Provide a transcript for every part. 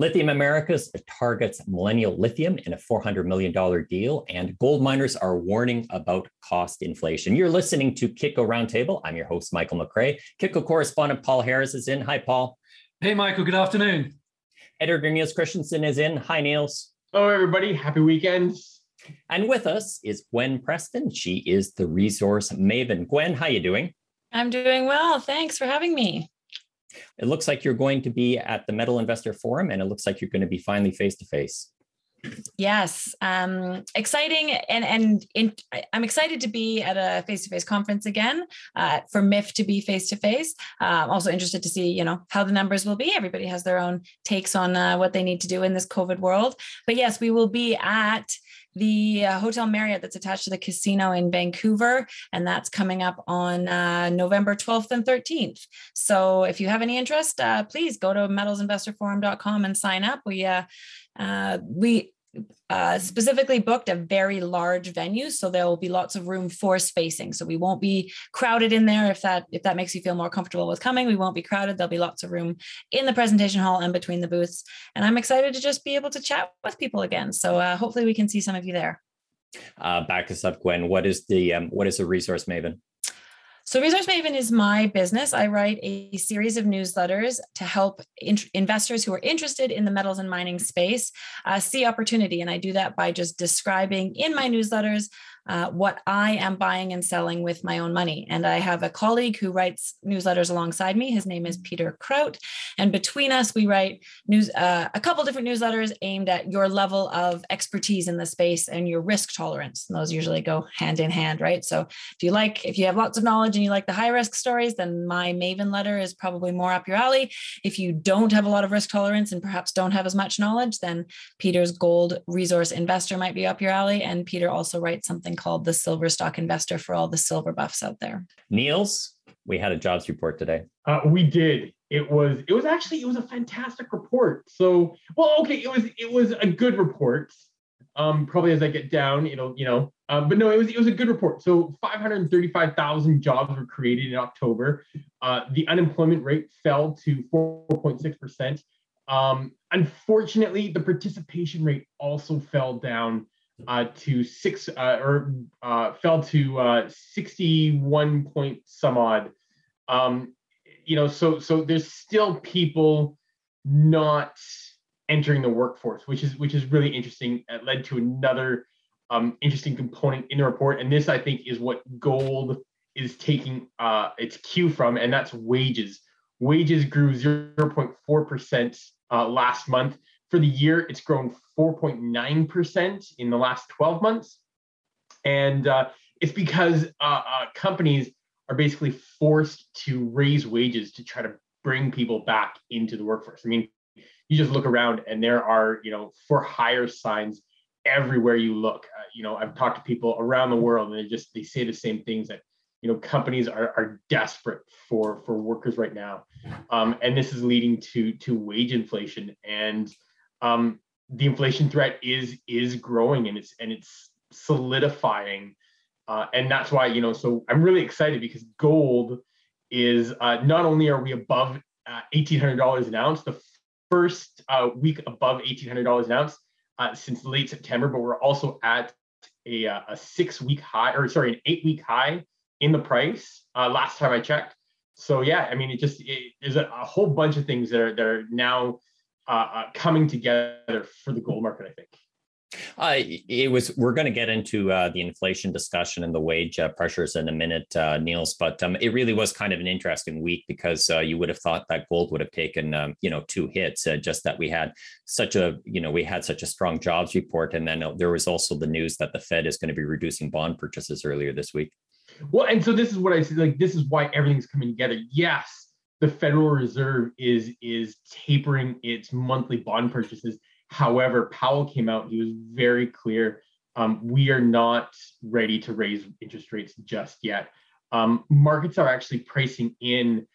Lithium Americas targets Millennial Lithium in a $400 million deal, and gold miners are warning about cost inflation. You're listening to Kitco Roundtable. I'm your host, Michael McCrae. Kitco correspondent Paul Harris is in. Hi, Paul. Hey, Michael. Good afternoon. Editor Niels Christensen is in. Hi, Niels. Hello, everybody. Happy weekend. And with us is Gwen Preston. She is the resource maven. Gwen, how you doing? I'm doing well. Thanks for having me. It looks like you're going to be at the Metals Investor Forum, and it looks like you're going to be finally face to face. Yes, um, exciting, and and in, I'm excited to be at a face-to-face conference again. Uh, for MIF to be face-to-face. Uh, also interested to see, you know, how the numbers will be. Everybody has their own takes on uh, what they need to do in this COVID world. But yes, we will be at the uh, Hotel Marriott that's attached to the casino in Vancouver, and that's coming up on uh, November 12th and 13th. So if you have any interest, uh, please go to metalsinvestorforum.com and sign up. We uh, uh, we uh, specifically booked a very large venue so there will be lots of room for spacing. So we won't be crowded in there. If that if that makes you feel more comfortable with coming we won't be crowded. There'll be lots of room in the presentation hall and between the booths. And i'm excited to just be able to chat with people again. So uh, hopefully we can see some of you there. Uh, back us up gwen. What is the um, what is a resource maven so, Resource Maven is my business. I write a series of newsletters to help in- investors who are interested in the metals and mining space uh, see opportunity. And I do that by just describing in my newsletters uh, what I am buying and selling with my own money. And I have a colleague who writes newsletters alongside me. His name is Peter Krauth. And between us, we write news uh, a couple different newsletters aimed at your level of expertise in the space and your risk tolerance. And those usually go hand in hand, right? So if you like, if you have lots of knowledge and you like the high risk stories, then my Maven letter is probably more up your alley. If you don't have a lot of risk tolerance and perhaps don't have as much knowledge, then Peter's Gold Resource Investor might be up your alley. And Peter also writes something called the Silver Stock Investor for all the silver buffs out there. Niels, we had a jobs report today. Uh, we did. It was it was actually it was a fantastic report. So well, okay, it was it was a good report. Um, probably as I get down, it'll you know, um, but no, it was it was a good report. So 535,000 jobs were created in October. Uh, the unemployment rate fell to 4.6 percent. Um, unfortunately, the participation rate also fell down uh, to six uh, or uh, fell to uh, 61 point some odd. Um, you know, so so there's still people not entering the workforce, which is which is really interesting. It led to another um, interesting component in the report, and this I think is what gold is taking uh, its cue from, and that's wages. Wages grew 0.4 percent uh, last month. For the year, it's grown 4.9% in the last 12 months. And uh, it's because uh, uh, companies are basically forced to raise wages to try to bring people back into the workforce. I mean, you just look around and there are, you know, for hire signs everywhere you look. Uh, you know, I've talked to people around the world and they just, they say the same things that, you know, companies are, are desperate for, for workers right now. Um, and this is leading to, to wage inflation. And um, the inflation threat is is growing and it's and it's solidifying. Uh, and that's why you know so i'm really excited because gold is uh, not only are we above uh, $1800 an ounce the first uh, week above $1800 an ounce uh, since late september but we're also at a, uh, a six week high or sorry an eight week high in the price last time i checked. So yeah i mean it just it, there's a, a whole bunch of things that are that are now uh, uh, coming together for the gold market, I think. Uh, it was. We're going to get into uh, the inflation discussion and the wage uh, pressures in a minute, uh, Niels. But um, it really was kind of an interesting week because uh, you would have thought that gold would have taken, um, you know, two hits. Uh, just that we had such a, you know, we had such a strong jobs report, and then there was also the news that the Fed is going to be reducing bond purchases earlier this week. Well, and so this is what I see. Like this is why everything's coming together. Yes, the Federal Reserve is is tapering its monthly bond purchases. However, Powell came out; he was very clear. Um, we are not ready to raise interest rates just yet. Um, markets are actually pricing in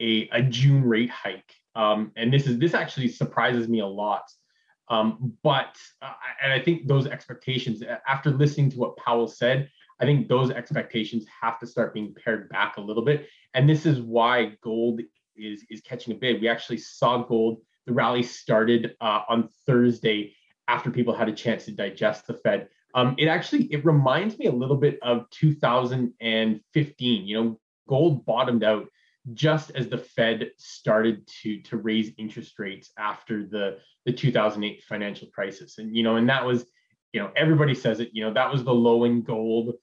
a, a June rate hike, um, and this is this actually surprises me a lot. Um, but uh, and I think those expectations, after listening to what Powell said, I think those expectations have to start being pared back a little bit. And this is why gold is, is catching a bid. We actually saw gold the rally started uh, on Thursday after people had a chance to digest the Fed. Um, it actually it reminds me a little bit of 2015. You know, gold bottomed out just as the Fed started to to raise interest rates after the the 2008 financial crisis, and you know, and that was, you know, everybody says it. You know, that was the low in gold.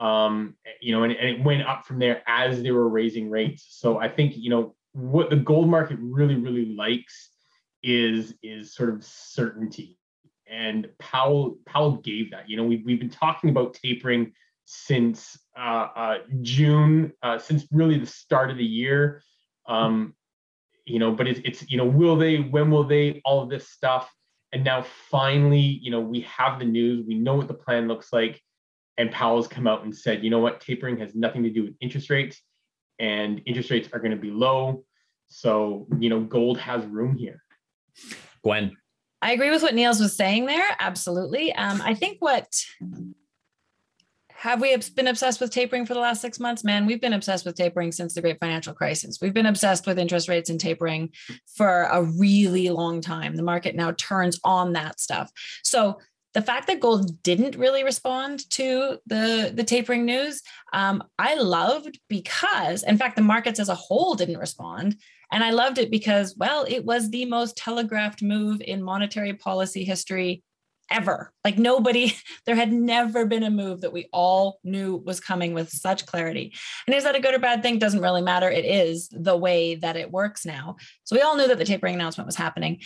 Um, you know, and, and it went up from there as they were raising rates. So I think you know what the gold market really really likes is is sort of certainty and Powell Powell gave that. You know, we've we've been talking about tapering since uh, uh, June, uh, since really the start of the year. Um, you know, but it's it's you know, will they? When will they? All of this stuff, and now finally, you know, we have the news. We know what the plan looks like, and Powell's come out and said, you know what, tapering has nothing to do with interest rates, and interest rates are going to be low. So you know, gold has room here. Gwen. I agree with what Niels was saying there. Absolutely. Um, I think what have we been obsessed with tapering for the last six months? Man, we've been obsessed with tapering since the great financial crisis. We've been obsessed with interest rates and tapering for a really long time. The market now turns on that stuff. So the fact that gold didn't really respond to the the tapering news, um, I loved because, in fact, the markets as a whole didn't respond. And I loved it because, well, it was the most telegraphed move in monetary policy history ever. Like nobody, there had never been a move that we all knew was coming with such clarity. And is that a good or bad thing? Doesn't really matter. It is the way that it works now. So we all knew that the tapering announcement was happening.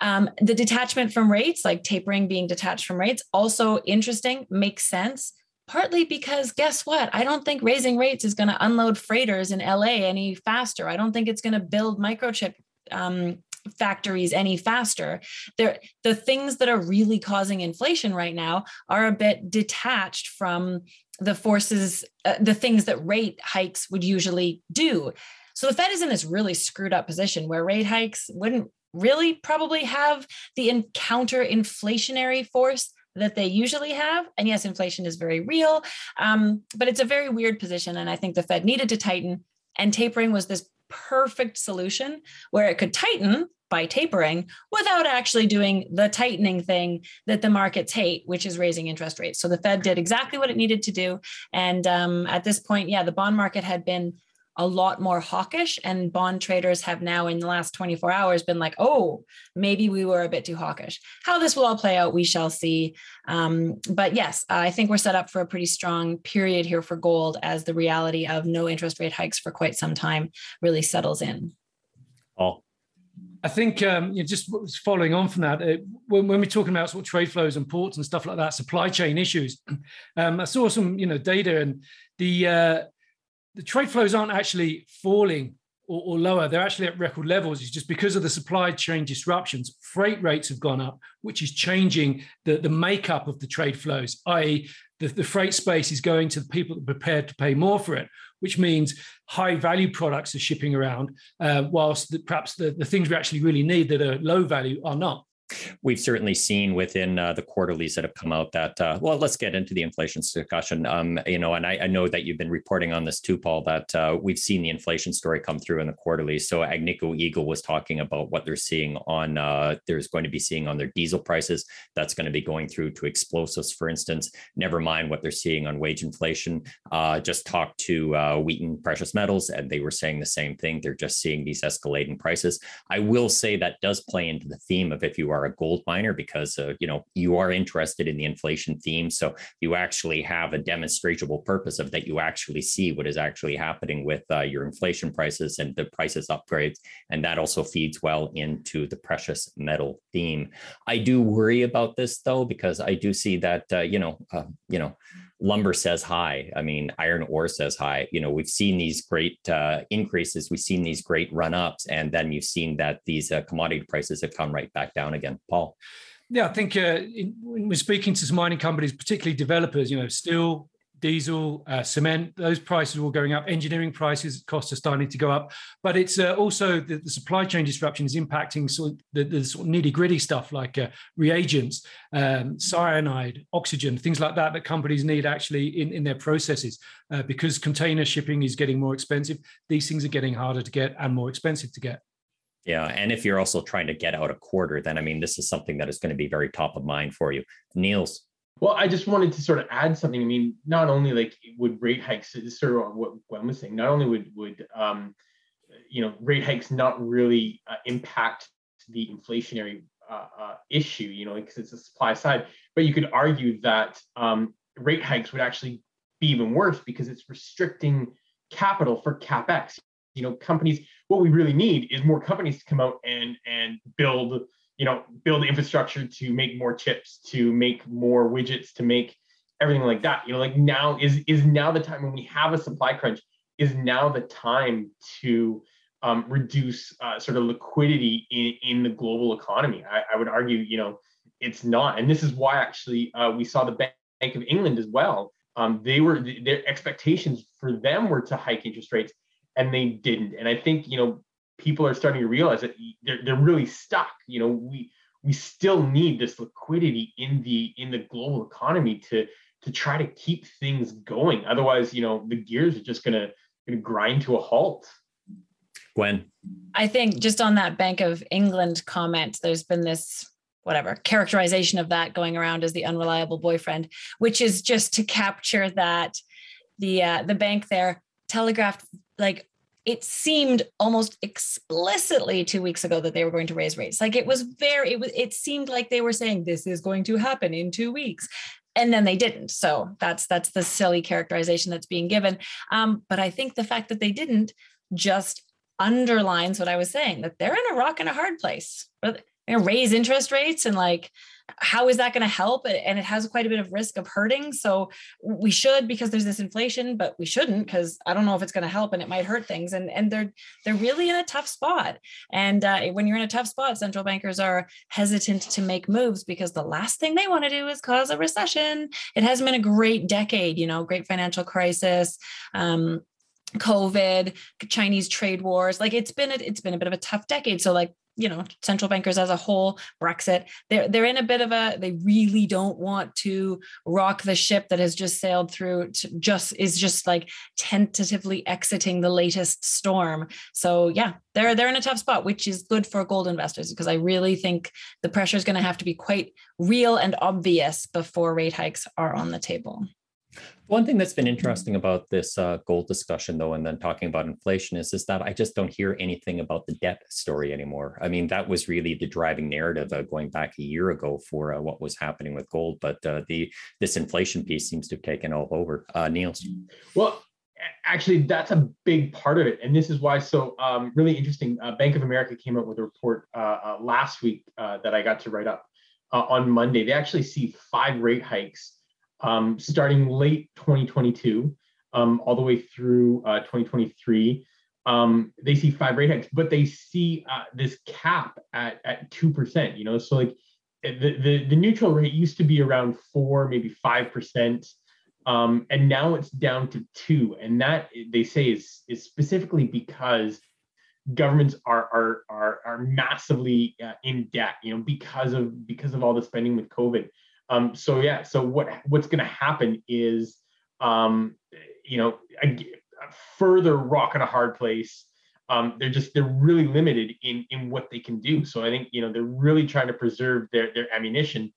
Um, the detachment from rates, like tapering being detached from rates, also interesting, makes sense partly because guess what? I don't think raising rates is going to unload freighters in LA any faster. I don't think it's going to build microchip um, factories any faster. The things that are really causing inflation right now are a bit detached from the forces, uh, the things that rate hikes would usually do. So the Fed is in this really screwed up position where rate hikes wouldn't really probably have the counter inflationary force that they usually have. And yes, inflation is very real, um, but it's a very weird position. And I think the Fed needed to tighten, and tapering was this perfect solution where it could tighten by tapering without actually doing the tightening thing that the markets hate, which is raising interest rates. So the Fed did exactly what it needed to do. And um, at this point, yeah, the bond market had been a lot more hawkish and bond traders have now in the last 24 hours been like oh maybe we were a bit too hawkish. How this will all play out we shall see. Um, but yes i think we're set up for a pretty strong period here for gold as the reality of no interest rate hikes for quite some time really settles in. Oh I think um, you know, just following on from that, uh, when, when, we're talking about sort of trade flows and ports and stuff like that, supply chain issues, um, I saw some you know data and the uh, the trade flows aren't actually falling or, or, lower. They're actually at record levels. It's just because of the supply chain disruptions. Freight rates have gone up, which is changing the, the makeup of the trade flows, i.e., the, the freight space is going to the people that are prepared to pay more for it, which means high value products are shipping around, uh, whilst the, perhaps the, the things we actually really need that are low value are not. We've certainly seen within uh, the quarterlies that have come out that, uh, well, let's get into the inflation discussion. Um, you know, and I, I, know that you've been reporting on this too, Paul, that uh, we've seen the inflation story come through in the quarterly. So Agnico Eagle was talking about what they're seeing on, uh, there's going to be seeing on their diesel prices. That's going to be going through to explosives, for instance, never mind what they're seeing on wage inflation. Uh, just talked to uh, Wheaton Precious Metals, and they were saying the same thing. They're just seeing these escalating prices. I will say that does play into the theme of if you are a gold miner because uh, you know you are interested in the inflation theme. So you actually have a demonstrable purpose of that you actually see what is actually happening with uh, your inflation prices and the prices upgrades. And that also feeds well into the precious metal theme. I do worry about this though because i do see that uh, you know uh, you know lumber says high. I mean, iron ore says high. You know, we've seen these great uh, increases, we've seen these great run ups, and then you've seen that these uh, commodity prices have come right back down again. Paul. Yeah, I think uh, in, when we're speaking to some mining companies, particularly developers, you know, steel, diesel, uh, cement, those prices are all going up. Engineering prices, costs are starting to go up. But it's uh, also the, the, supply chain disruption is impacting sort of the, the sort of nitty gritty stuff like uh, reagents, um, cyanide, oxygen, things like that that companies need actually in, in their processes. Uh, because container shipping is getting more expensive, these things are getting harder to get and more expensive to get. Yeah. And if you're also trying to get out a quarter, then I mean, this is something that is going to be very top of mind for you. Niels. Well, I just wanted to sort of add something. I mean, not only like would rate hikes, sort of what Gwen was saying, not only would would um, you know rate hikes not really uh, impact the inflationary uh, uh, issue, you know, because it's a supply side, but you could argue that um, rate hikes would actually be even worse because it's restricting capital for capex. You know, companies. What we really need is more companies to come out and and build you know build infrastructure to make more chips to make more widgets to make everything like that. You know like now is is now the time when we have a supply crunch is now the time to um, reduce uh, sort of liquidity in, in the global economy. I, I, would argue you know it's not. And this is why actually uh, we saw the bank of england as well. Um, they were their expectations for them were to hike interest rates and they didn't. And i think you know people are starting to realize that they're, they're really stuck. You know we we still need this liquidity in the in the global economy to to try to keep things going. Otherwise you know the gears are just gonna gonna grind to a halt. Gwen. I think just on that bank of england comment there's been this whatever characterization of that going around as the unreliable boyfriend which is just to capture that the uh, the bank there telegraphed like it seemed almost explicitly two weeks ago that they were going to raise rates. Like it was very, it was, it seemed like they were saying this is going to happen in two weeks. And then they didn't. So that's that's the silly characterization that's being given. Um, but I think the fact that they didn't just underlines what I was saying that they're in a rock and a hard place. Going to raise interest rates and like how is that going to help and it has quite a bit of risk of hurting. So we should because there's this inflation but we shouldn't because i don't know if it's going to help and it might hurt things. And and they're they're really in a tough spot. And uh, when you're in a tough spot central bankers are hesitant to make moves because the last thing they want to do is cause a recession. It hasn't been a great decade you know great financial crisis um, covid chinese trade wars. Like it's been a, it's been a bit of a tough decade. So like you know central bankers as a whole brexit they're they're in a bit of a they really don't want to rock the ship that has just sailed through just is just like tentatively exiting the latest storm. So yeah they're they're in a tough spot which is good for gold investors because i really think the pressure is going to have to be quite real and obvious before rate hikes are on the table one thing that's been interesting about this uh, gold discussion, though, and then talking about inflation is, is that I just don't hear anything about the debt story anymore. I mean, that was really the driving narrative uh, going back a year ago for uh, what was happening with gold, but uh, the this inflation piece seems to have taken all over. Uh, Niels. Well, actually, that's a big part of it, and this is why. So, um, really interesting. Uh, Bank of America came out with a report uh, last week that I got to write up on Monday. They actually see five rate hikes um, starting late 2022 um, all the way through uh, 2023. Um, they see five rate hikes, but they see uh, this cap at at two percent. You know, so like the, the the neutral rate used to be around four, maybe five percent, um, and now it's down to two. And that they say is is specifically because governments are are are, are massively uh, in debt. You know, because of because of all the spending with COVID. Um, so yeah, so what what's going to happen is, um, you know, a, a further rock in a hard place. Um, they're just they're really limited in in what they can do. So I think you know they're really trying to preserve their their ammunition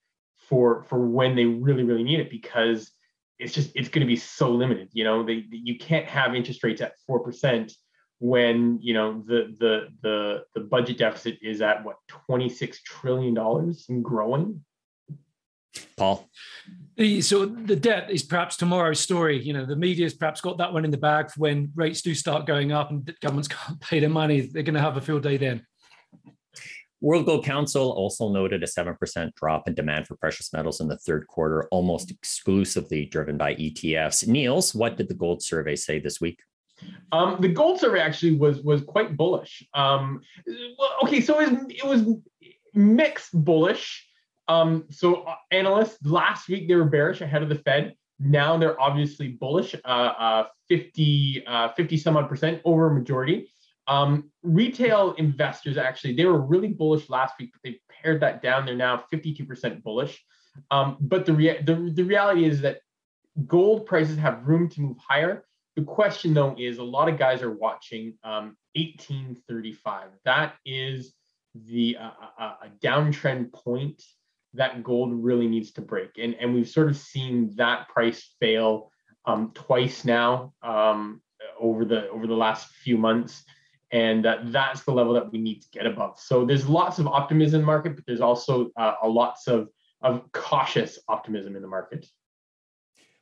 for for when they really really need it because it's just it's going to be so limited. You know, they you can't have interest rates at four percent when you know the the the the budget deficit is at what 26 trillion dollars and growing Paul? The, so the debt is perhaps tomorrow's story. You know, the media's perhaps got that one in the bag for when rates do start going up and governments can't pay their money. They're going to have a field day then. World Gold Council also noted a 7% drop in demand for precious metals in the third quarter, almost exclusively driven by ETFs. Niels, what did the gold survey say this week? Um, the gold survey actually was was quite bullish. Um, well, okay, so it was, it was mixed bullish. Um, so uh, analysts last week they were bearish ahead of the Fed. Now they're obviously bullish, uh, uh, 50, uh, 50 some odd percent over a majority. Um, retail investors actually they were really bullish last week, but they pared that down. They're now 52% bullish. Um, but the, rea- the the reality is that gold prices have room to move higher, the question though is a lot of guys are watching um, 1835. That is the uh, a, a downtrend point that gold really needs to break, and and we've sort of seen that price fail um, twice now um, over the over the last few months, and uh, that's the level that we need to get above. So there's lots of optimism in the market, but there's also uh, a lots of of cautious optimism in the market.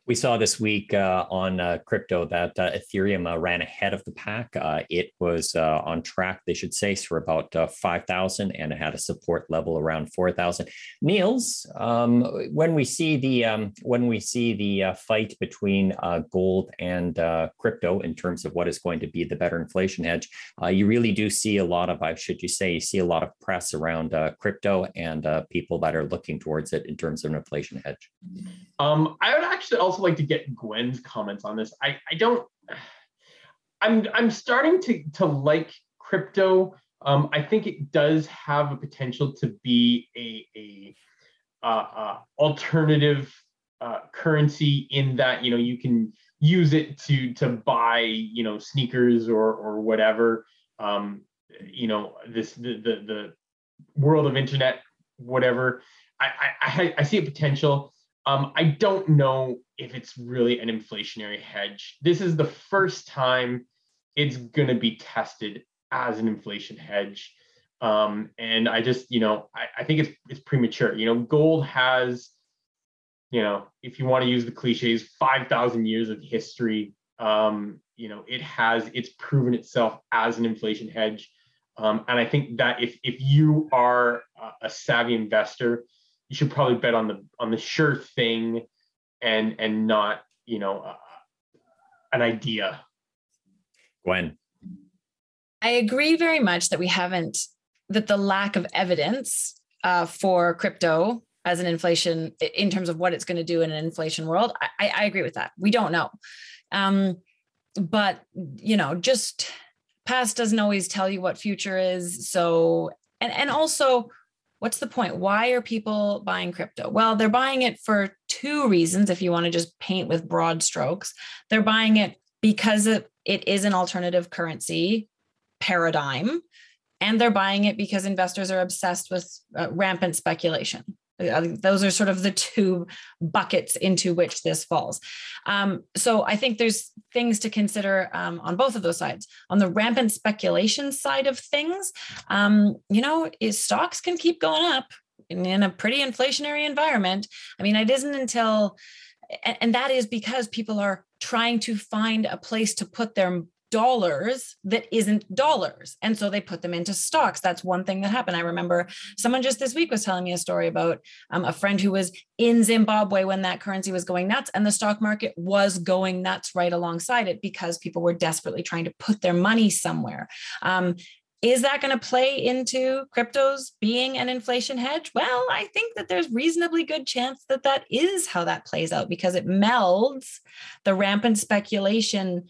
We saw this week uh, on uh, crypto that uh, Ethereum uh, ran ahead of the pack. Uh, it was uh, on track, they should say, for about 5,000 and it had a support level around 4,000. Niels, um, when we see the um, when we see the fight between gold and crypto in terms of what is going to be the better inflation hedge, you really do see a lot of, I should you say, you see a lot of press around crypto and people that are looking towards it in terms of an inflation hedge. Um, I would actually also like to get Gwen's comments on this. I, I don't. I'm I'm starting to to like crypto. Um, I think it does have a potential to be a a uh, uh, alternative uh, currency in that you know you can use it to to buy you know sneakers or or whatever. Um, you know this the the, the world of internet whatever. I, I I see a potential. Um, I don't know if it's really an inflationary hedge. This is the first time it's going to be tested as an inflation hedge. Um, and I just, you know, I, I think it's it's premature. You know, gold has, you know, if you want to use the cliches, five thousand years of history. Um, you know, it has it's proven itself as an inflation hedge. Um, and I think that if if you are a savvy investor, you should probably bet on the on the sure thing and and not you know uh, an idea. Gwen. I agree very much that we haven't that the lack of evidence uh, for crypto as an inflation in terms of what it's going to do in an inflation world I, I agree with that. We don't know. Um, but you know just past doesn't always tell you what future is so and and also what's the point? Why are people buying crypto? Well, they're buying it for two reasons. If you want to just paint with broad strokes, they're buying it because it, it is an alternative currency paradigm, and they're buying it because investors are obsessed with uh, rampant speculation. Those are sort of the two buckets into which this falls. Um, so I think there's things to consider um, on both of those sides. On the rampant speculation side of things, um, you know, is stocks can keep going up in, in a pretty inflationary environment. I mean, it isn't until and that is because people are trying to find a place to put their dollars that isn't dollars. And so they put them into stocks. That's one thing that happened. I remember someone just this week was telling me a story about um, a friend who was in Zimbabwe when that currency was going nuts and the stock market was going nuts right alongside it because people were desperately trying to put their money somewhere. Um, is that going to play into cryptos being an inflation hedge? Well, I think that there's reasonably good chance that that is how that plays out because it melds the rampant speculation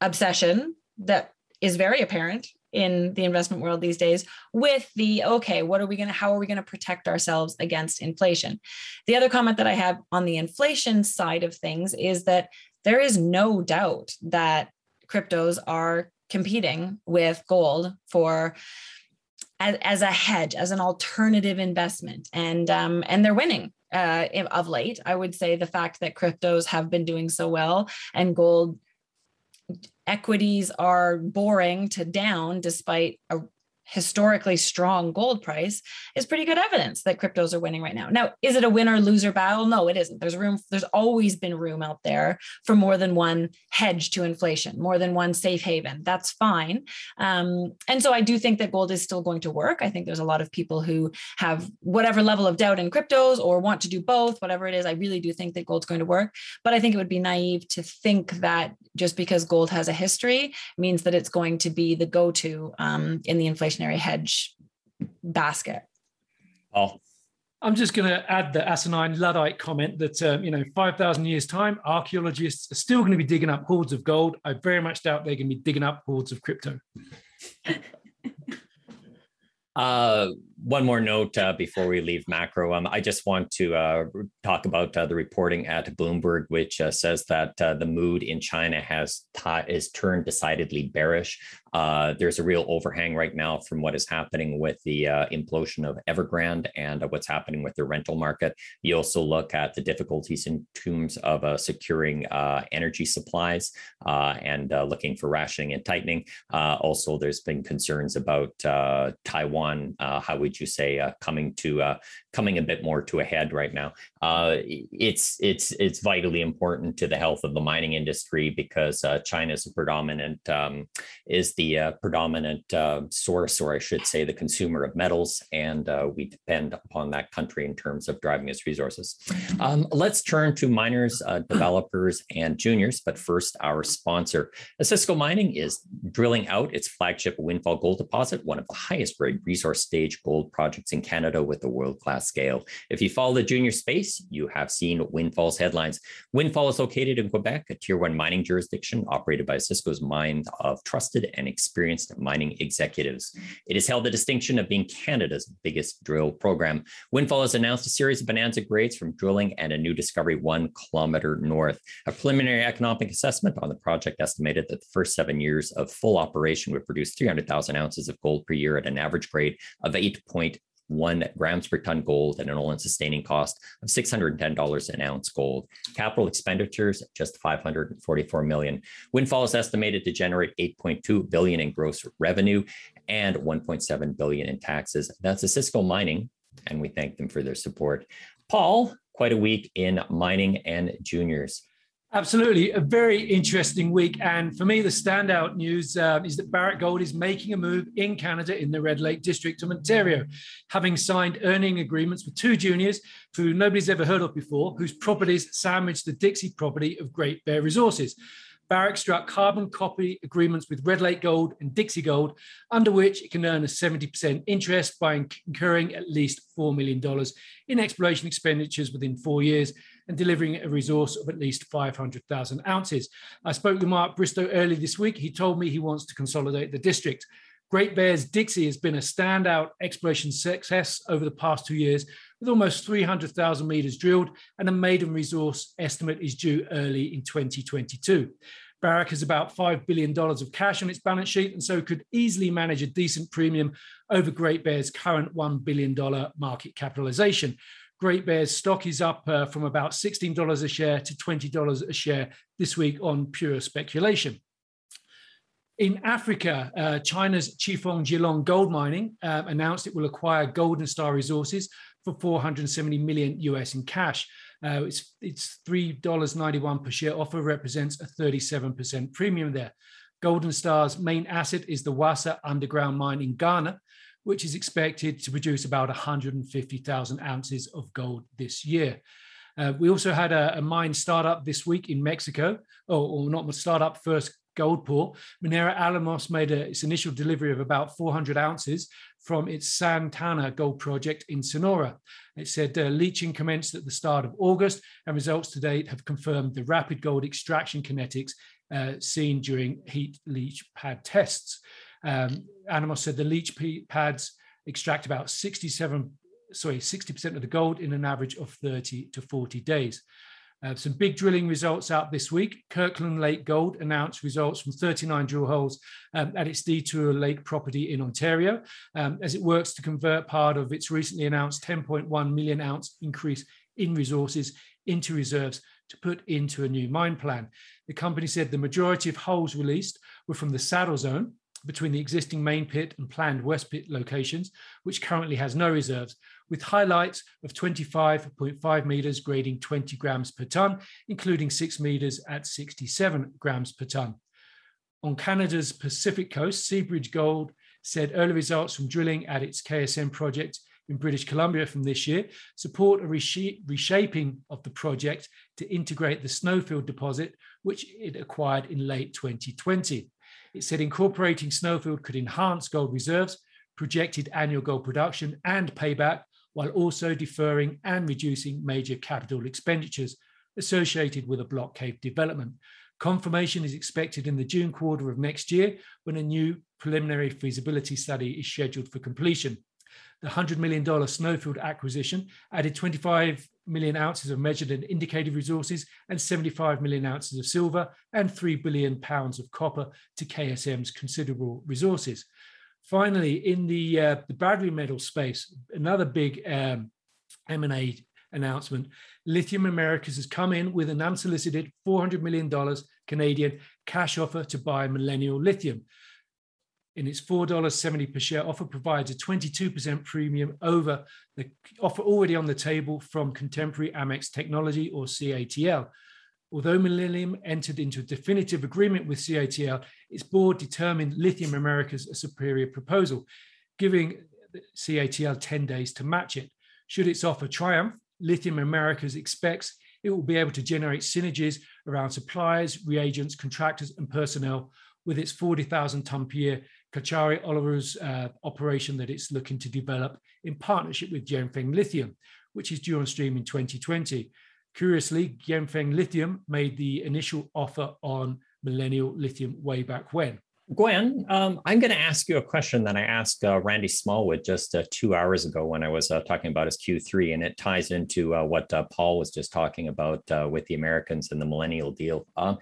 obsession that is very apparent in the investment world these days with the okay what are we going to how are we going to protect ourselves against inflation? The other comment that i have on the inflation side of things is that there is no doubt that cryptos are competing with gold for as, as a hedge as an alternative investment. And um, and they're winning uh, of late. I would say the fact that cryptos have been doing so well and gold equities are boring to down despite a historically strong gold price is pretty good evidence that cryptos are winning right now. Now, is it a winner loser battle? No, it isn't. There's room, there's always been room out there for more than one hedge to inflation, more than one safe haven. That's fine. Um, and so I do think that gold is still going to work. I think there's a lot of people who have whatever level of doubt in cryptos or want to do both, whatever it is. I really do think that gold's going to work. But I think it would be naive to think that just because gold has a history means that it's going to be the go to um, in the inflation inflationary hedge basket. Oh, I'm just going to add the asinine Luddite comment that, um, you know, 5,000 years' time, archaeologists are still going to be digging up hoards of gold. I very much doubt they're going to be digging up hoards of crypto. uh, one more note uh, before we leave macro. Um, I just want to uh, talk about uh, the reporting at Bloomberg, which uh, says that uh, the mood in China has t- is turned decidedly bearish. Uh, there's a real overhang right now from what is happening with the uh, implosion of Evergrande and uh, what's happening with the rental market. You also look at the difficulties in terms of uh, securing energy supplies and looking for rationing and tightening. also, there's been concerns about Taiwan. how would you say uh, coming to uh, coming a bit more to a head right now. Uh, it's it's it's vitally important to the health of the mining industry because uh, China is a predominant um, is the uh, predominant uh, source, or I should say, the consumer of metals, and uh, we depend upon that country in terms of driving its resources. Um, let's turn to miners, uh, developers, and juniors. But first, our sponsor, Osisko Mining, is drilling out its flagship Windfall Gold Deposit, one of the highest grade resource stage gold projects in Canada, with a world class scale. If you follow the junior space, you have seen Windfall's headlines. Windfall is located in Quebec, a tier one mining jurisdiction operated by Osisko's mind of trusted and experienced mining executives. It has held the distinction of being Canada's biggest drill program. Windfall has announced a series of bonanza grades from drilling and a new discovery one kilometer north. A preliminary economic assessment on the project estimated that the first seven years of full operation would produce 300,000 ounces of gold per year at an average grade of 8.0 one grams per ton gold and an all-in sustaining cost of $610 an ounce gold. Capital expenditures just 544 million. Windfall is estimated to generate 8.2 billion in gross revenue and 1.7 billion in taxes. That's Osisko Mining, and we thank them for their support. Paul, quite a week in mining and juniors. Absolutely. A very interesting week. And for me, the standout news uh, is that Barrick Gold is making a move in Canada in the Red Lake District of Ontario, having signed earning agreements with two juniors who nobody's ever heard of before, whose properties sandwich the Dixie property of Great Bear Resources. Barrick struck carbon copy agreements with Red Lake Gold and Dixie Gold, under which it can earn a 70% interest by incurring at least $4 million in exploration expenditures within four years and delivering a resource of at least 500,000 ounces. I spoke to Mark Bristow early this week. He told me he wants to consolidate the district. Great Bears Dixie has been a standout exploration success over the past two years, with almost 300,000 meters drilled, and a maiden resource estimate is due early in 2022. Barrick has about $5 billion of cash on its balance sheet and so could easily manage a decent premium over Great Bear's current $1 billion market capitalization. Great Bear's stock is up uh, from about $16 a share to $20 a share this week on pure speculation. In Africa, uh, China's Chifeng Jilong Gold Mining uh, announced it will acquire Golden Star Resources for 470 million US in cash. Uh, it's it's $3.91 per share offer represents a 37% premium there. Golden Star's main asset is the Wassa underground mine in Ghana, which is expected to produce about 150,000 ounces of gold this year. Uh, we also had a, a, mine startup this week in Mexico, or, or not startup, first gold pour. Minera Alamos made a, its initial delivery of about 400 ounces from its Santana gold project in Sonora. It said uh, leaching commenced at the start of August, and results to date have confirmed the rapid gold extraction kinetics uh, seen during heap leach pad tests. Um, Alamos said the leach pads extract about 67, sorry, 60% of the gold in an average of 30 to 40 days. Uh, some big drilling results out this week. Kirkland Lake Gold announced results from 39 drill holes um, at its Detour Lake property in Ontario um, as it works to convert part of its recently announced 10.1 million ounce increase in resources into reserves to put into a new mine plan. The company said the majority of holes released were from the saddle zone, between the existing main pit and planned west pit locations, which currently has no reserves, with highlights of 25.5 meters grading 20 grams per ton, including 6 meters at 67 grams per ton. On Canada's Pacific coast, Seabridge Gold said early results from drilling at its KSM project in British Columbia from this year support a reshaping of the project to integrate the Snowfield deposit, which it acquired in late 2020. It said incorporating Snowfield could enhance gold reserves, projected annual gold production, and payback, while also deferring and reducing major capital expenditures associated with a block cave development. Confirmation is expected in the June quarter of next year when a new preliminary feasibility study is scheduled for completion. The $100 million Snowfield acquisition added 25 million ounces of measured and indicated resources and 75 million ounces of silver and 3 billion pounds of copper to KSM's considerable resources. Finally, in the, uh, the battery metal space, another big um, M&A announcement, Lithium Americas has come in with an unsolicited $400 million Canadian cash offer to buy Millennial Lithium in its $4.70 per share offer provides a 22% premium over the offer already on the table from contemporary Amperex Technology or CATL. Although Millennial entered into a definitive agreement with CATL, its board determined Lithium Americas a superior proposal, giving CATL 10 days to match it. Should its offer triumph, Lithium Americas expects it will be able to generate synergies around suppliers, reagents, contractors, and personnel with its 40,000 ton per year Caucharí Olaroz uh, operation that it's looking to develop in partnership with Ganfeng Lithium, which is due on stream in 2020. Curiously, Ganfeng Lithium made the initial offer on Millennial Lithium way back when. Gwen, um, I'm going to ask you a question that I asked uh, Randy Smallwood just uh, two hours ago when I was uh, talking about his Q3, and it ties into uh, what uh, Paul was just talking about uh, with the Americans and the millennial deal. Um,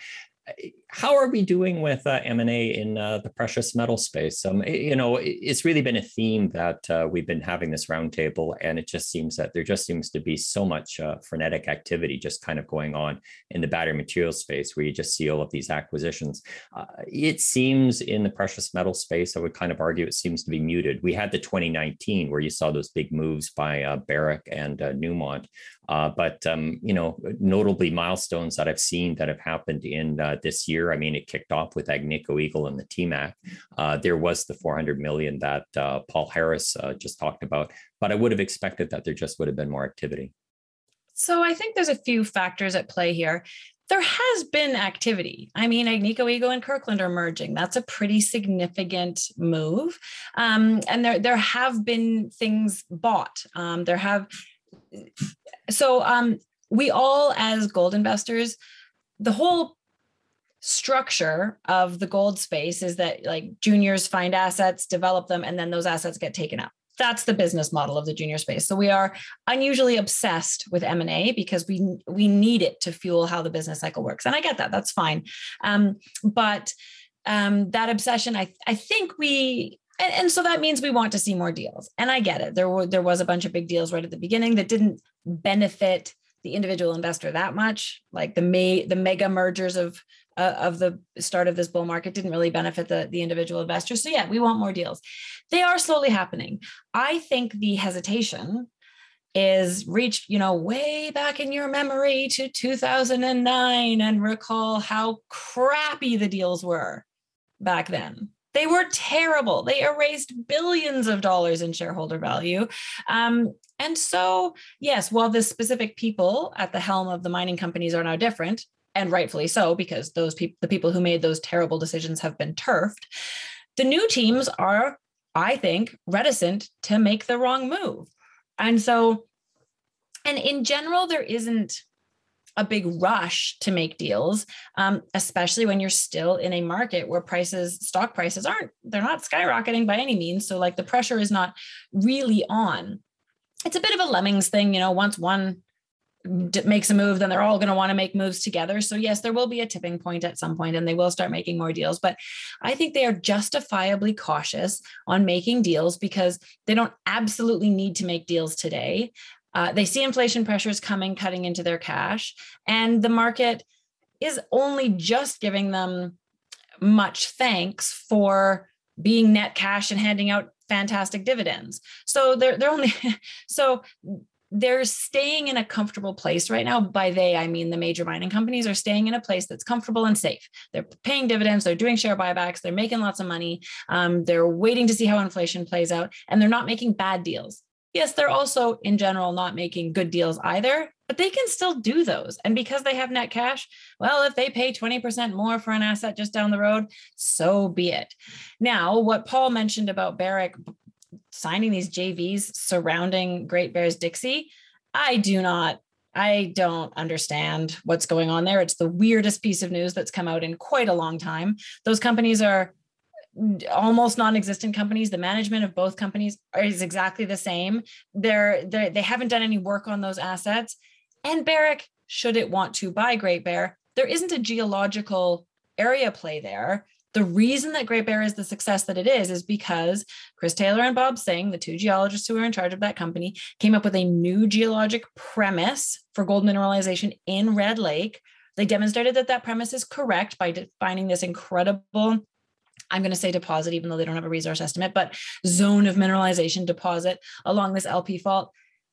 how are we doing with uh, M&A in uh, the precious metal space? Um, you know, it's really been a theme that uh, we've been having this roundtable, and it just seems that there just seems to be so much uh, frenetic activity just kind of going on in the battery material space, where you just see all of these acquisitions. Uh, it seems in the precious metal space, I would kind of argue it seems to be muted. We had the 2019 where you saw those big moves by uh, Barrick and Newmont, but um, you know, notably milestones that I've seen that have happened in this year. I mean, it kicked off with Agnico Eagle and the TMAC. Uh, there was the 400 million that uh, Paul Harris uh, just talked about, but I would have expected that there just would have been more activity. So I think there's a few factors at play here. There has been activity. I mean, Agnico Eagle and Kirkland are merging. That's a pretty significant move. Um, and there, there have been things bought. Um, there have so um, we all as gold investors the whole structure of the gold space is that like juniors find assets, develop them, and then those assets get taken out. That's the business model of the junior space. So we are unusually obsessed with M and A because we we need it to fuel how the business cycle works, and I get that. That's fine, um, but um, that obsession, I I think we and, and, so that means we want to see more deals and i get it there were there was a bunch of big deals right at the beginning that didn't benefit the individual investor that much like the may the mega mergers of uh, of the start of this bull market didn't really benefit the, the individual investor. So, yeah, we want more deals. They are slowly happening. I think the hesitation is reached, you know, way back in your memory to 2009 and recall how crappy the deals were back then. They were terrible. They erased billions of dollars in shareholder value. Um, and so, yes, while the specific people at the helm of the mining companies are now different, and rightfully so because those people the people who made those terrible decisions have been turfed the new teams are i think reticent to make the wrong move and so and in general there isn't a big rush to make deals um, especially when you're still in a market where prices stock prices aren't they're not skyrocketing by any means so like the pressure is not really on it's a bit of a lemmings thing you know once one makes a move, then they're all going to want to make moves together. So, yes, there will be a tipping point at some point and they will start making more deals. But I think they are justifiably cautious on making deals because they don't absolutely need to make deals today. Uh, they see inflation pressures coming, cutting into their cash, and the market is only just giving them much thanks for being net cash and handing out fantastic dividends. So they're they're only so they're staying in a comfortable place right now. By they, I mean the major mining companies are staying in a place that's comfortable and safe. They're paying dividends, they're doing share buybacks, they're making lots of money, um, they're waiting to see how inflation plays out, and they're not making bad deals. Yes, they're also in general not making good deals either, but they can still do those. And because they have net cash, well, if they pay 20% more for an asset just down the road, so be it. Now, what Paul mentioned about Barrick signing these JVs surrounding Great Bears Dixie, I do not I don't understand what's going on there. It's the weirdest piece of news that's come out in quite a long time. Those companies are almost non-existent companies the management of both companies is exactly the same. They're, they're they haven't done any work on those assets. And barrick should it want to buy great bear there isn't a geological area play there. The reason that Great Bear is the success that it is is because Chris Taylor and Bob Singh, the two geologists who are in charge of that company, came up with a new geologic premise for gold mineralization in Red Lake. They demonstrated that that premise is correct by defining this incredible I'm going to say deposit, even though they don't have a resource estimate, but zone of mineralization deposit along this LP fault.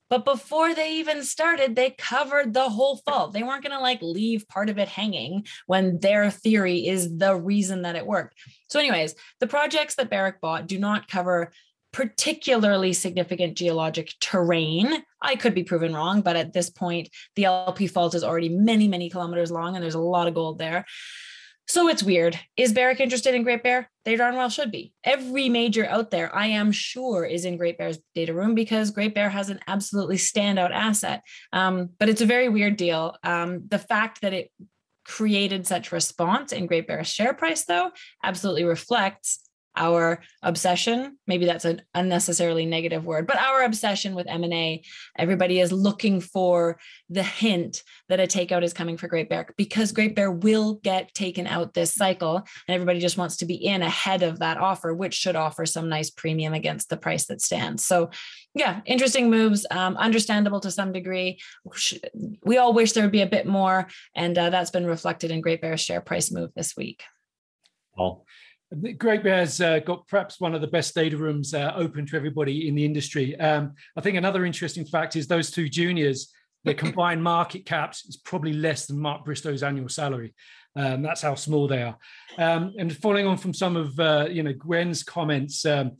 But before they even started, they covered the whole fault. They weren't going to like leave part of it hanging when their theory is the reason that it worked. So, anyways, the projects that Barrick bought do not cover particularly significant geologic terrain. I could be proven wrong, but at this point, the LP fault is already many, many kilometers long and there's a lot of gold there. So it's weird. Is Barrick interested in Great Bear? They darn well should be. Every major out there, I am sure, is in Great Bear's data room because Great Bear has an absolutely standout asset. Um, but it's a very weird deal. Um, the fact that it created such response in Great Bear's share price, though, absolutely reflects our obsession. Maybe that's an unnecessarily negative word but our obsession with m&a everybody is looking for the hint that a takeout is coming for great bear because great bear will get taken out this cycle and everybody just wants to be in ahead of that offer which should offer some nice premium against the price that stands. So yeah interesting moves um, understandable to some degree. We all wish there would be a bit more and uh, that's been reflected in great bear's share price move this week. Paul. Great Bear's uh, got perhaps one of the best data rooms uh, open to everybody in the industry. Um, I think another interesting fact is those two juniors, their combined market caps is probably less than Mark Bristow's annual salary. Um, that's how small they are. Um, and following on from some of uh, you know Gwen's comments um,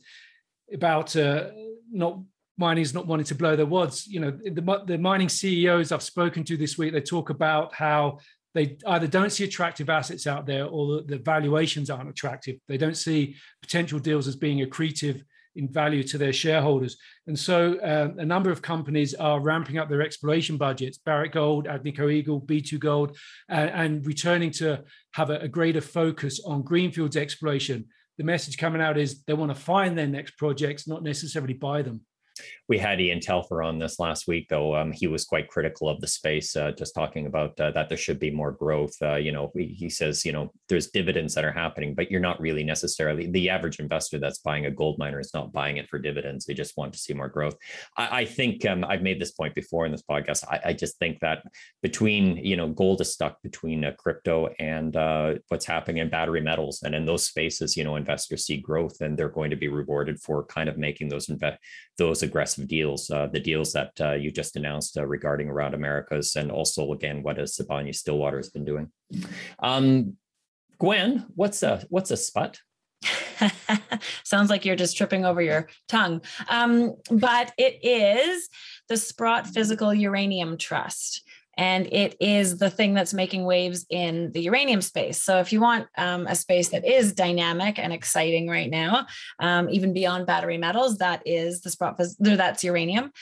about uh, not mining's not wanting to blow their wads. You know the, the mining CEOs I've spoken to this week, they talk about how they either don't see attractive assets out there or the, valuations aren't attractive. They don't see potential deals as being accretive in value to their shareholders. And so uh, a number of companies are ramping up their exploration budgets, Barrick Gold, Agnico Eagle, B2Gold, uh, and returning to have a, a greater focus on greenfields exploration. The message coming out is they want to find their next projects, not necessarily buy them we had Ian Telfer on this last week, though. Um, he was quite critical of the space, uh, just talking about uh, that there should be more growth. Uh, you know, he, he, says, you know, there's dividends that are happening, but you're not really necessarily the average investor that's buying a gold miner is not buying it for dividends. They just want to see more growth. I, I think um, I've made this point before in this podcast. I, I, just think that between, you know, gold is stuck between uh, crypto and uh, what's happening in battery metals. And in those spaces, you know, investors see growth and they're going to be rewarded for kind of making those invest those aggressive deals, uh, the deals that uh, you just announced uh, regarding around Americas, and also again what has Sibanye Stillwater has been doing. Um, Gwen, what's a what's a sput? Sounds like you're just tripping over your tongue. Um, but it is the Sprott Physical Uranium Trust and it is the thing that's making waves in the uranium space. So if you want um, a space that is dynamic and exciting right now, um, even beyond battery metals, that is the Sprott. That's uranium.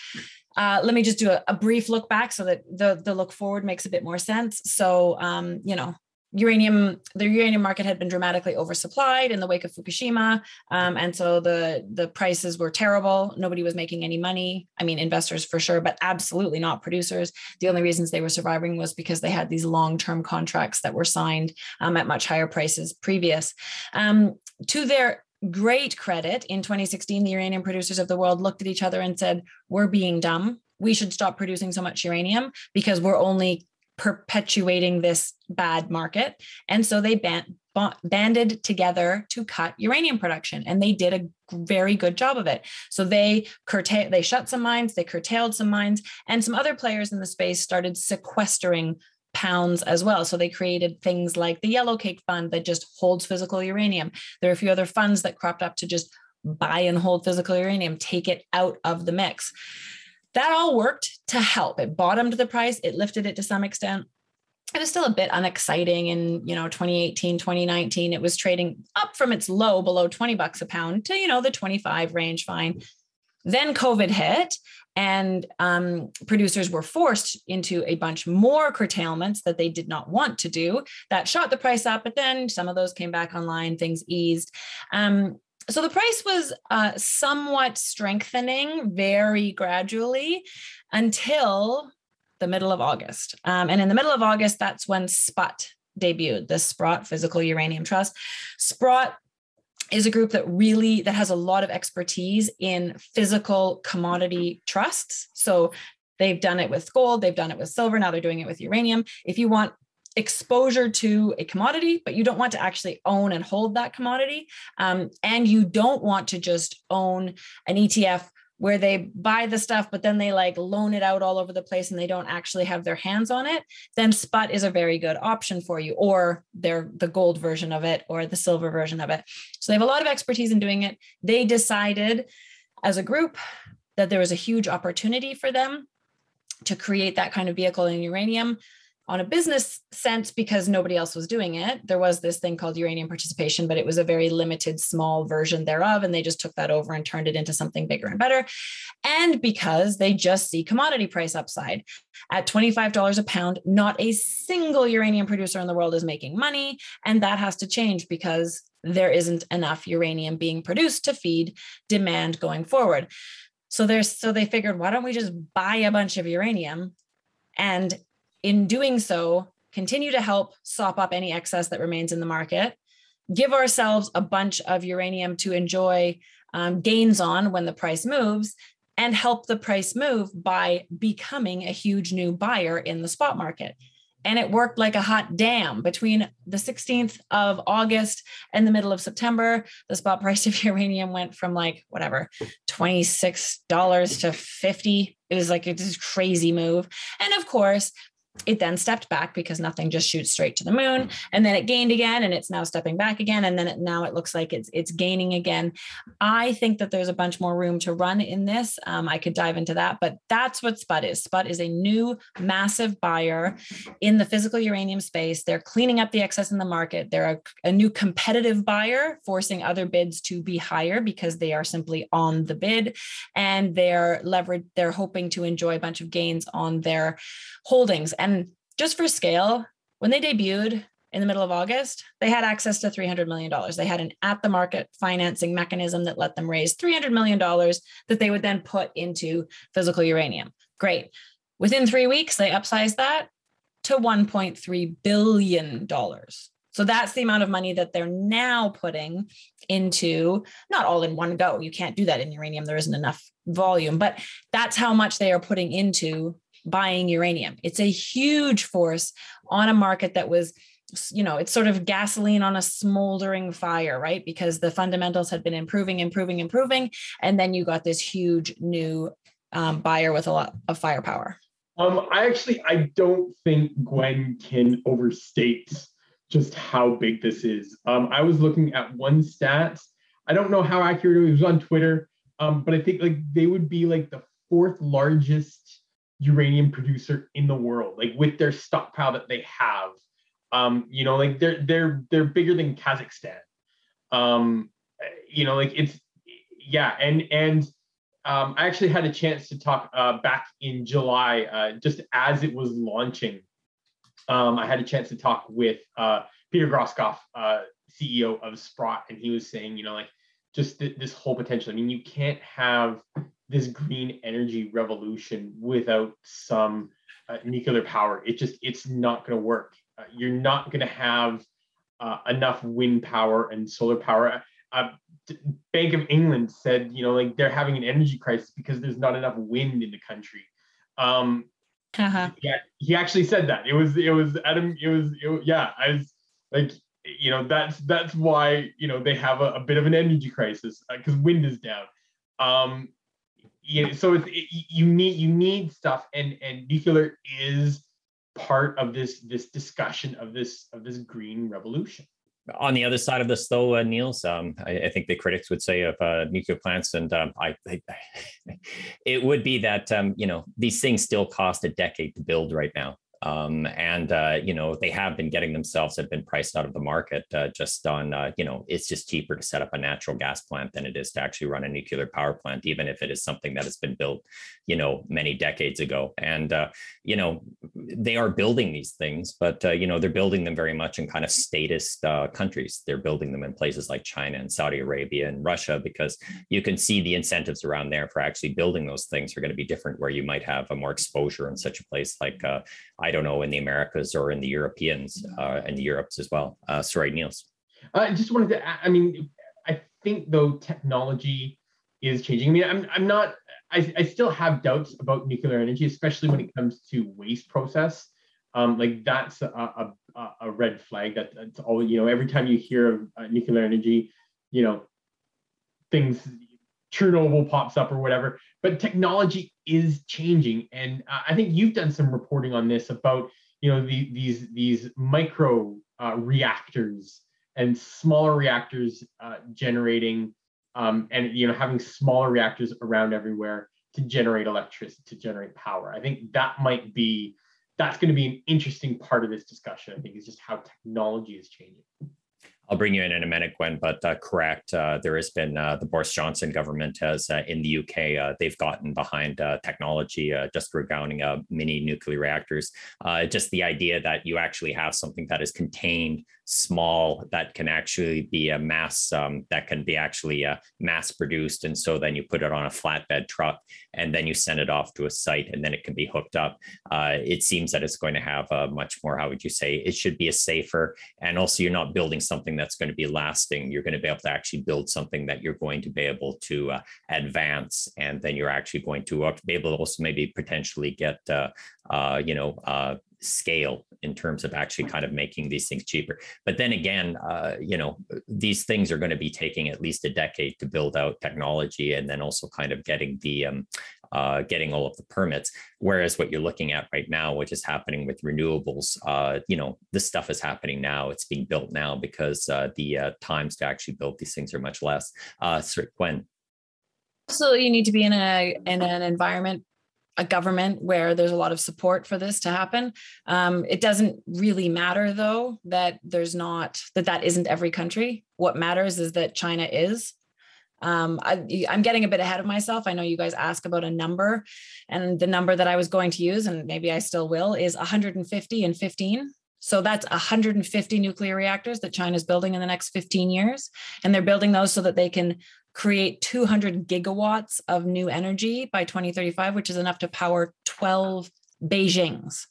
Uh, let me just do a, a, brief look back so that the the look forward makes a bit more sense. So um, you know, uranium the uranium market had been dramatically oversupplied in the wake of fukushima um, and so the the prices were terrible. Nobody was making any money. I mean investors for sure but absolutely not producers. The only reasons they were surviving was because they had these long-term contracts that were signed um, at much higher prices previous. Um, to their great credit in 2016 the uranium producers of the world looked at each other and said we're being dumb. We should stop producing so much uranium because we're only perpetuating this bad market. And so they ban- banded together to cut uranium production and they did a very good job of it. So they curtail they shut some mines, they curtailed some mines and some other players in the space started sequestering pounds as well. So they created things like the Yellow Cake Fund that just holds physical uranium. There are a few other funds that cropped up to just buy and hold physical uranium, take it out of the mix that all worked to help. It bottomed the price, it lifted it to some extent. It was still a bit unexciting in, you know, 2018, 2019. It was trading up from its low below 20 bucks a pound to, you know, the 25 range, fine. Then COVID hit, and um, producers were forced into a bunch more curtailments that they did not want to do. That shot the price up, but then some of those came back online, things eased. Um, so the price was uh, somewhat strengthening very gradually until the middle of August. Um, and in the middle of August, that's when Sprott debuted, the Sprott Physical Uranium Trust. Sprott is a group that really that has a lot of expertise in physical commodity trusts. So they've done it with gold, they've done it with silver, now they're doing it with uranium. If you want exposure to a commodity, but you don't want to actually own and hold that commodity, um, and you don't want to just own an ETF where they buy the stuff, but then they like loan it out all over the place and they don't actually have their hands on it, then Sprott is a very good option for you, or they're the gold version of it or the silver version of it. So they have a lot of expertise in doing it. They decided as a group that there was a huge opportunity for them to create that kind of vehicle in uranium on a business sense because nobody else was doing it. There was this thing called uranium participation, but it was a very limited, small version thereof. And they just took that over and turned it into something bigger and better. And because they just see commodity price upside at $25 a pound, not a single uranium producer in the world is making money. And that has to change because there isn't enough uranium being produced to feed demand going forward. So there's so they figured, why don't we just buy a bunch of uranium and in doing so, continue to help sop up any excess that remains in the market, give ourselves a bunch of uranium to enjoy um, gains on when the price moves, and help the price move by becoming a huge new buyer in the spot market. And it worked like a hot damn between the 16th of August and the middle of September. The spot price of uranium went from like whatever, $26 to 50. It was like a crazy move. And of course, it then stepped back because nothing just shoots straight to the moon and then it gained again and it's now stepping back again and then it, now it looks like it's it's gaining again. I think that there's a bunch more room to run in this. Um, i could dive into that but that's what SPUT is. SPUT is a new massive buyer in the physical uranium space. They're cleaning up the excess in the market. They're a, a new competitive buyer forcing other bids to be higher because they are simply on the bid and they're leveraged they're hoping to enjoy a bunch of gains on their holdings and just for scale, when they debuted in the middle of August, they had access to $300 million. They had an at the market financing mechanism that let them raise $300 million that they would then put into physical uranium. Great. Within three weeks, they upsized that to $1.3 billion. So that's the amount of money that they're now putting into, not all in one go. You can't do that in uranium. There isn't enough volume, but that's how much they are putting into buying uranium. It's a huge force on a market that was you know, it's sort of gasoline on a smoldering fire, right? Because the fundamentals had been improving, improving, improving. And then you got this huge new um, buyer with a lot of firepower. Um, I actually I don't think Gwen can overstate just how big this is. Um, I was looking at one stat. I don't know how accurate it was on Twitter, um, but I think like they would be like the fourth largest uranium producer in the world, like with their stockpile that they have. Um, you know, like they're they're they're bigger than Kazakhstan. Um, you know, like it's yeah, and and um, I actually had a chance to talk uh, back in July, uh, just as it was launching. Um, I had a chance to talk with uh, Peter Grosskopf, uh, CEO of Sprott, and he was saying, you know, like just th- this whole potential. I mean, you can't have this green energy revolution without some uh, nuclear power. It just it's not going to work. Uh, you're not going to have uh, enough wind power and solar power. Uh, Bank of England said, you know, like they're having an energy crisis because there's not enough wind in the country. Um, uh-huh. Yeah, he actually said that. It was it was Adam. It was it, yeah. I was like, you know, that's that's why you know they have a, a bit of an energy crisis because uh, wind is down. Um, you know, so it, you need you need stuff, and and nuclear is part of this this discussion of this of this green revolution. On the other side of this, though, uh, Niels, um, I, I, think the critics would say of uh, nuclear plants, and um, I, I, it would be that um, you know these things still cost a decade to build right now. Um, and uh, you know they have been getting themselves have been priced out of the market uh, just on uh, you know it's just cheaper to set up a natural gas plant than it is to actually run a nuclear power plant, even if it is something that has been built you know many decades ago. And uh, you know they are building these things, but uh, you know they're building them very much in kind of statist uh, countries. They're building them in places like China and Saudi Arabia and Russia because you can see the incentives around there for actually building those things are going to be different. Where you might have a more exposure in such a place like I don't know in the Americas or in the Europeans uh, and the Europes as well. Uh, sorry, Niels. I just wanted to. I mean, I think though technology is changing. I mean, I'm I'm not. I, I still have doubts about nuclear energy, especially when it comes to waste process. Um, like that's a, a, a red flag. That, that's all. You know, every time you hear of uh, nuclear energy, you know, things Chernobyl pops up or whatever. But technology is changing, and uh, I think you've done some reporting on this about you know the, these these micro uh, reactors and smaller reactors uh, generating um, and you know having smaller reactors around everywhere to generate electricity to generate power. I think that might be that's going to be an interesting part of this discussion. I think is just how technology is changing. I'll bring you in in a minute, Gwen, but uh, correct. Uh, there has been uh, the Boris Johnson government has uh, in the UK, uh, they've gotten behind uh, technology, just regarding mini nuclear reactors. just the idea that you actually have something that is contained small that can actually be a mass um, that can be actually mass produced and so then you put it on a flatbed truck and then you send it off to a site and then it can be hooked up it seems that it's going to have a much more how would you say it should be a safer and also you're not building something that's going to be lasting you're going to be able to actually build something that you're going to be able to uh, advance and then you're actually going to uh, be able to also maybe potentially get uh, uh, you know scale in terms of actually kind of making these things cheaper. But then again, uh, you know, these things are going to be taking at least a decade to build out technology, and then also kind of getting the um, uh, getting all of the permits. Whereas what you're looking at right now, which is happening with renewables, uh, you know, this stuff is happening now. It's being built now because uh, the uh, times to actually build these things are much less. Uh, sorry, Gwen. So you need to be in a in an environment a government where there's a lot of support for this to happen. Um, it doesn't really matter though that there's not that that isn't every country. What matters is that China is. Um, I, am getting a bit ahead of myself. I know you guys ask about a number, and the number that I was going to use, and maybe I still will, is 150 and 15. So that's 150 nuclear reactors that China's building in the next 15 years. And they're building those so that they can create 200 gigawatts of new energy by 2035, which is enough to power 12 Beijings.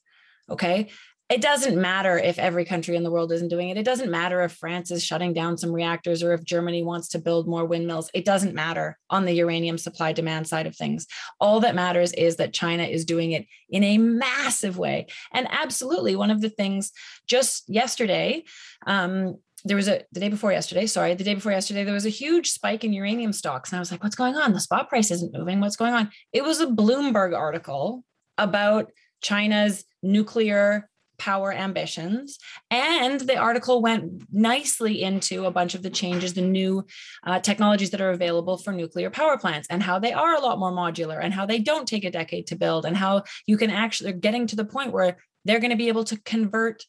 Okay. It doesn't matter if every country in the world isn't doing it. It doesn't matter if France is shutting down some reactors or if Germany wants to build more windmills. It doesn't matter on the uranium supply demand side of things. All that matters is that China is doing it in a massive way. And absolutely, one of the things just yesterday, um, there was a the day before yesterday sorry the day before yesterday there was a huge spike in uranium stocks and i was like what's going on the spot price isn't moving what's going on it was a bloomberg article about china's nuclear power ambitions. And the article went nicely into a bunch of the changes the new uh, technologies that are available for nuclear power plants and how they are a lot more modular and how they don't take a decade to build and how you can actually, they're getting to the point where they're going to be able to convert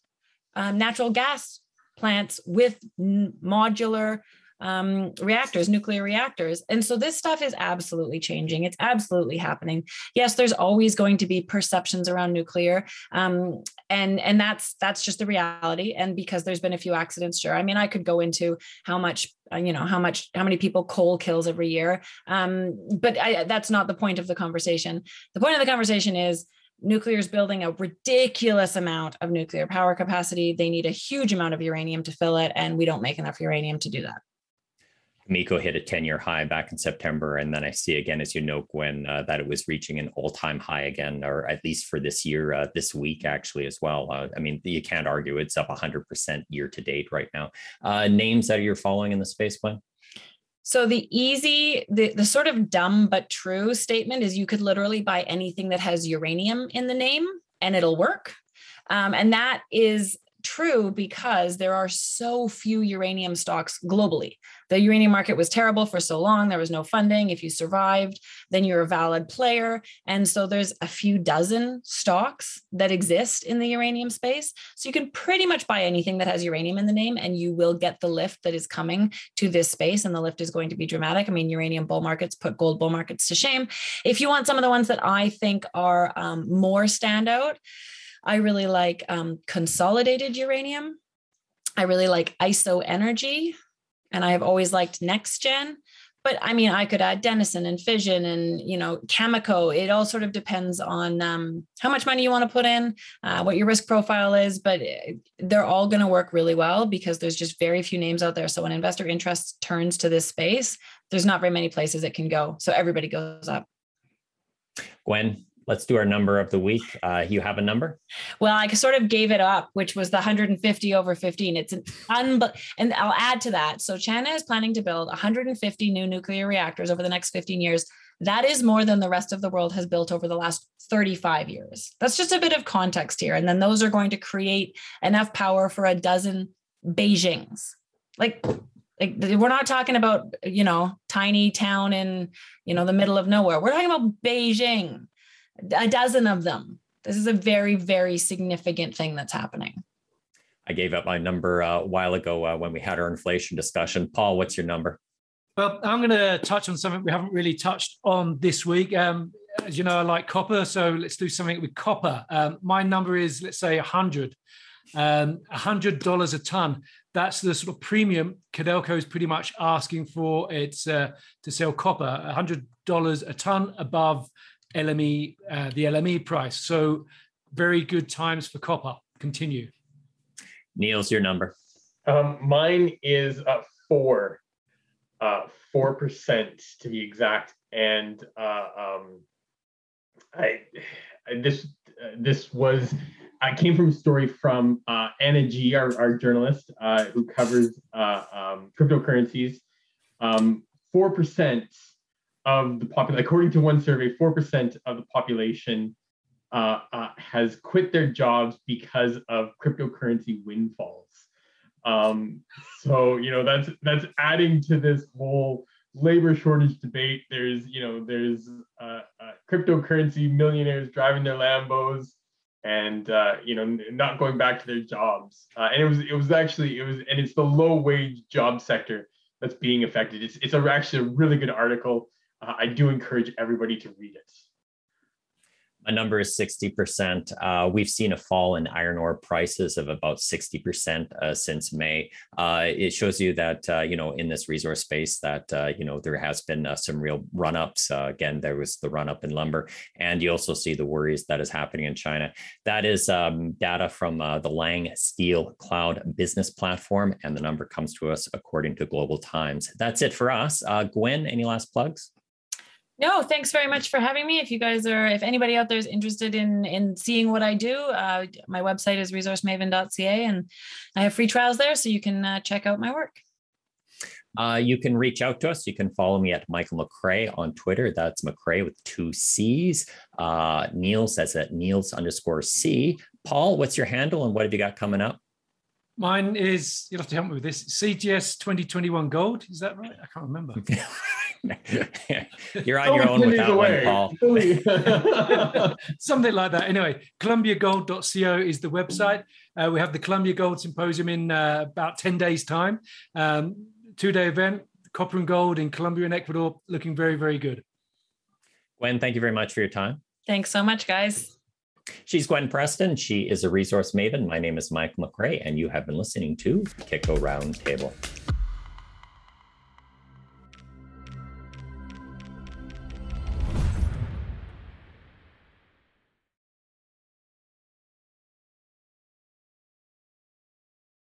um, natural gas plants with modular um, reactors, nuclear reactors. And so this stuff is absolutely changing. It's absolutely happening. Yes, there's always going to be perceptions around nuclear. Um, and, and that's that's just the reality. And because there's been a few accidents, sure. I mean, I could go into how much, uh, you know, how much, how many people coal kills every year. Um, but I, that's not the point of the conversation. The point of the conversation is nuclear is building a ridiculous amount of nuclear power capacity. They need a huge amount of uranium to fill it, and we don't make enough uranium to do that. MECO hit a 10 year high back in September. And then I see again, as you know, Gwen, uh, that it was reaching an all time high again, or at least for this year, uh, this week, actually, as well. Uh, I mean, you can't argue it's up 100% year to date right now. Uh, names that you're following in the space, Gwen? So the easy, the, the sort of dumb but true statement is you could literally buy anything that has uranium in the name and it'll work. Um, and that is true because there are so few uranium stocks globally. The uranium market was terrible for so long. There was no funding. If you survived, then you're a valid player. And so there's a few dozen stocks that exist in the uranium space. So you can pretty much buy anything that has uranium in the name and you will get the lift that is coming to this space. And the lift is going to be dramatic. I mean, uranium bull markets put gold bull markets to shame. If you want some of the ones that I think are um, more standout, I really like um, consolidated uranium. I really like IsoEnergy. And I have always liked NexGen. But I mean, I could add Denison and Fission and, you know, Cameco. It all sort of depends on um, how much money you want to put in, uh, what your risk profile is. But eh, they're all going to work really well because there's just very few names out there. So when investor interest turns to this space, there's not very many places it can go. So everybody goes up. Gwen, let's do our number of the week. Uh, you have a number? Well, I sort of gave it up, which was the 150 over 15. It's an unbe- and I'll add to that. So China is planning to build 150 new nuclear reactors over the next 15 years. That is more than the rest of the world has built over the last 35 years. That's just a bit of context here. And then those are going to create enough power for a dozen Beijings. Like like we're not talking about, you know, tiny town in, you know, the middle of nowhere. We're talking about Beijing a dozen of them. This is a very, very significant thing that's happening. I gave up my number uh, a while ago uh, when we had our inflation discussion. Paul, what's your number? Well, I'm going to touch on something we haven't really touched on this week. Um, as you know, I like copper, so let's do something with copper. Um, my number is, let's say, 100. Um, $100 a ton. That's the sort of premium Codelco is pretty much asking for it's uh, to sell copper. $100 a ton above LME, uh, the LME price. So very good times for copper. Continue. Niels your number. Um, mine is uh, four, uh, four percent to be exact, and uh, um, I, I this uh, this was I came from a story from uh, Anna G, our, our journalist uh, who covers uh, um, cryptocurrencies. Um, four percent of the population, according to one survey, 4% of the population uh, uh, has quit their jobs because of cryptocurrency windfalls. Um, so, you know, that's that's adding to this whole labor shortage debate. There's, you know, there's uh, uh cryptocurrency millionaires driving their Lambos and uh, you know not going back to their jobs. Uh, and it was it was actually it was and it's the low wage job sector that's being affected. It's it's a, actually a really good article uh, I do encourage everybody to read it. My number is 60%. Uh, we've seen a fall in iron ore prices of about 60% uh, since May. Uh, it shows you that, uh, you know, in this resource space that, uh, you know, there has been uh, some real run ups. again, there was the run up in lumber. And you also see the worries that is happening in China. That is um, data from the Lang Steel Cloud business platform. And the number comes to us according to Global Times. That's it for us. Gwen, any last plugs? No, thanks very much for having me. If you guys are, if anybody out there is interested in in seeing what I do, uh, my website is resourcemaven.ca, and I have free trials there, so you can uh, check out my work. Uh, you can reach out to us. You can follow me at Michael McCrae on Twitter. That's McCrae with two C's. Uh, Niels says that Niels underscore C. Paul, what's your handle and what have you got coming up? Mine is, you'll have to help me with this, CGS 2021 Gold. Is that right? I can't remember. You're on your own with that away. one, Paul. Something like that. Anyway, colombiagold.co is the website. Uh, we have the Colombia Gold Symposium in uh, about 10 days' time. Um, two day event, copper and gold in Colombia and Ecuador, looking very, very good. Gwen, thank you very much for your time. Thanks so much, guys. She's Gwen Preston. She is a resource maven. My name is Mike McCrae, and you have been listening to Kitco Roundtable.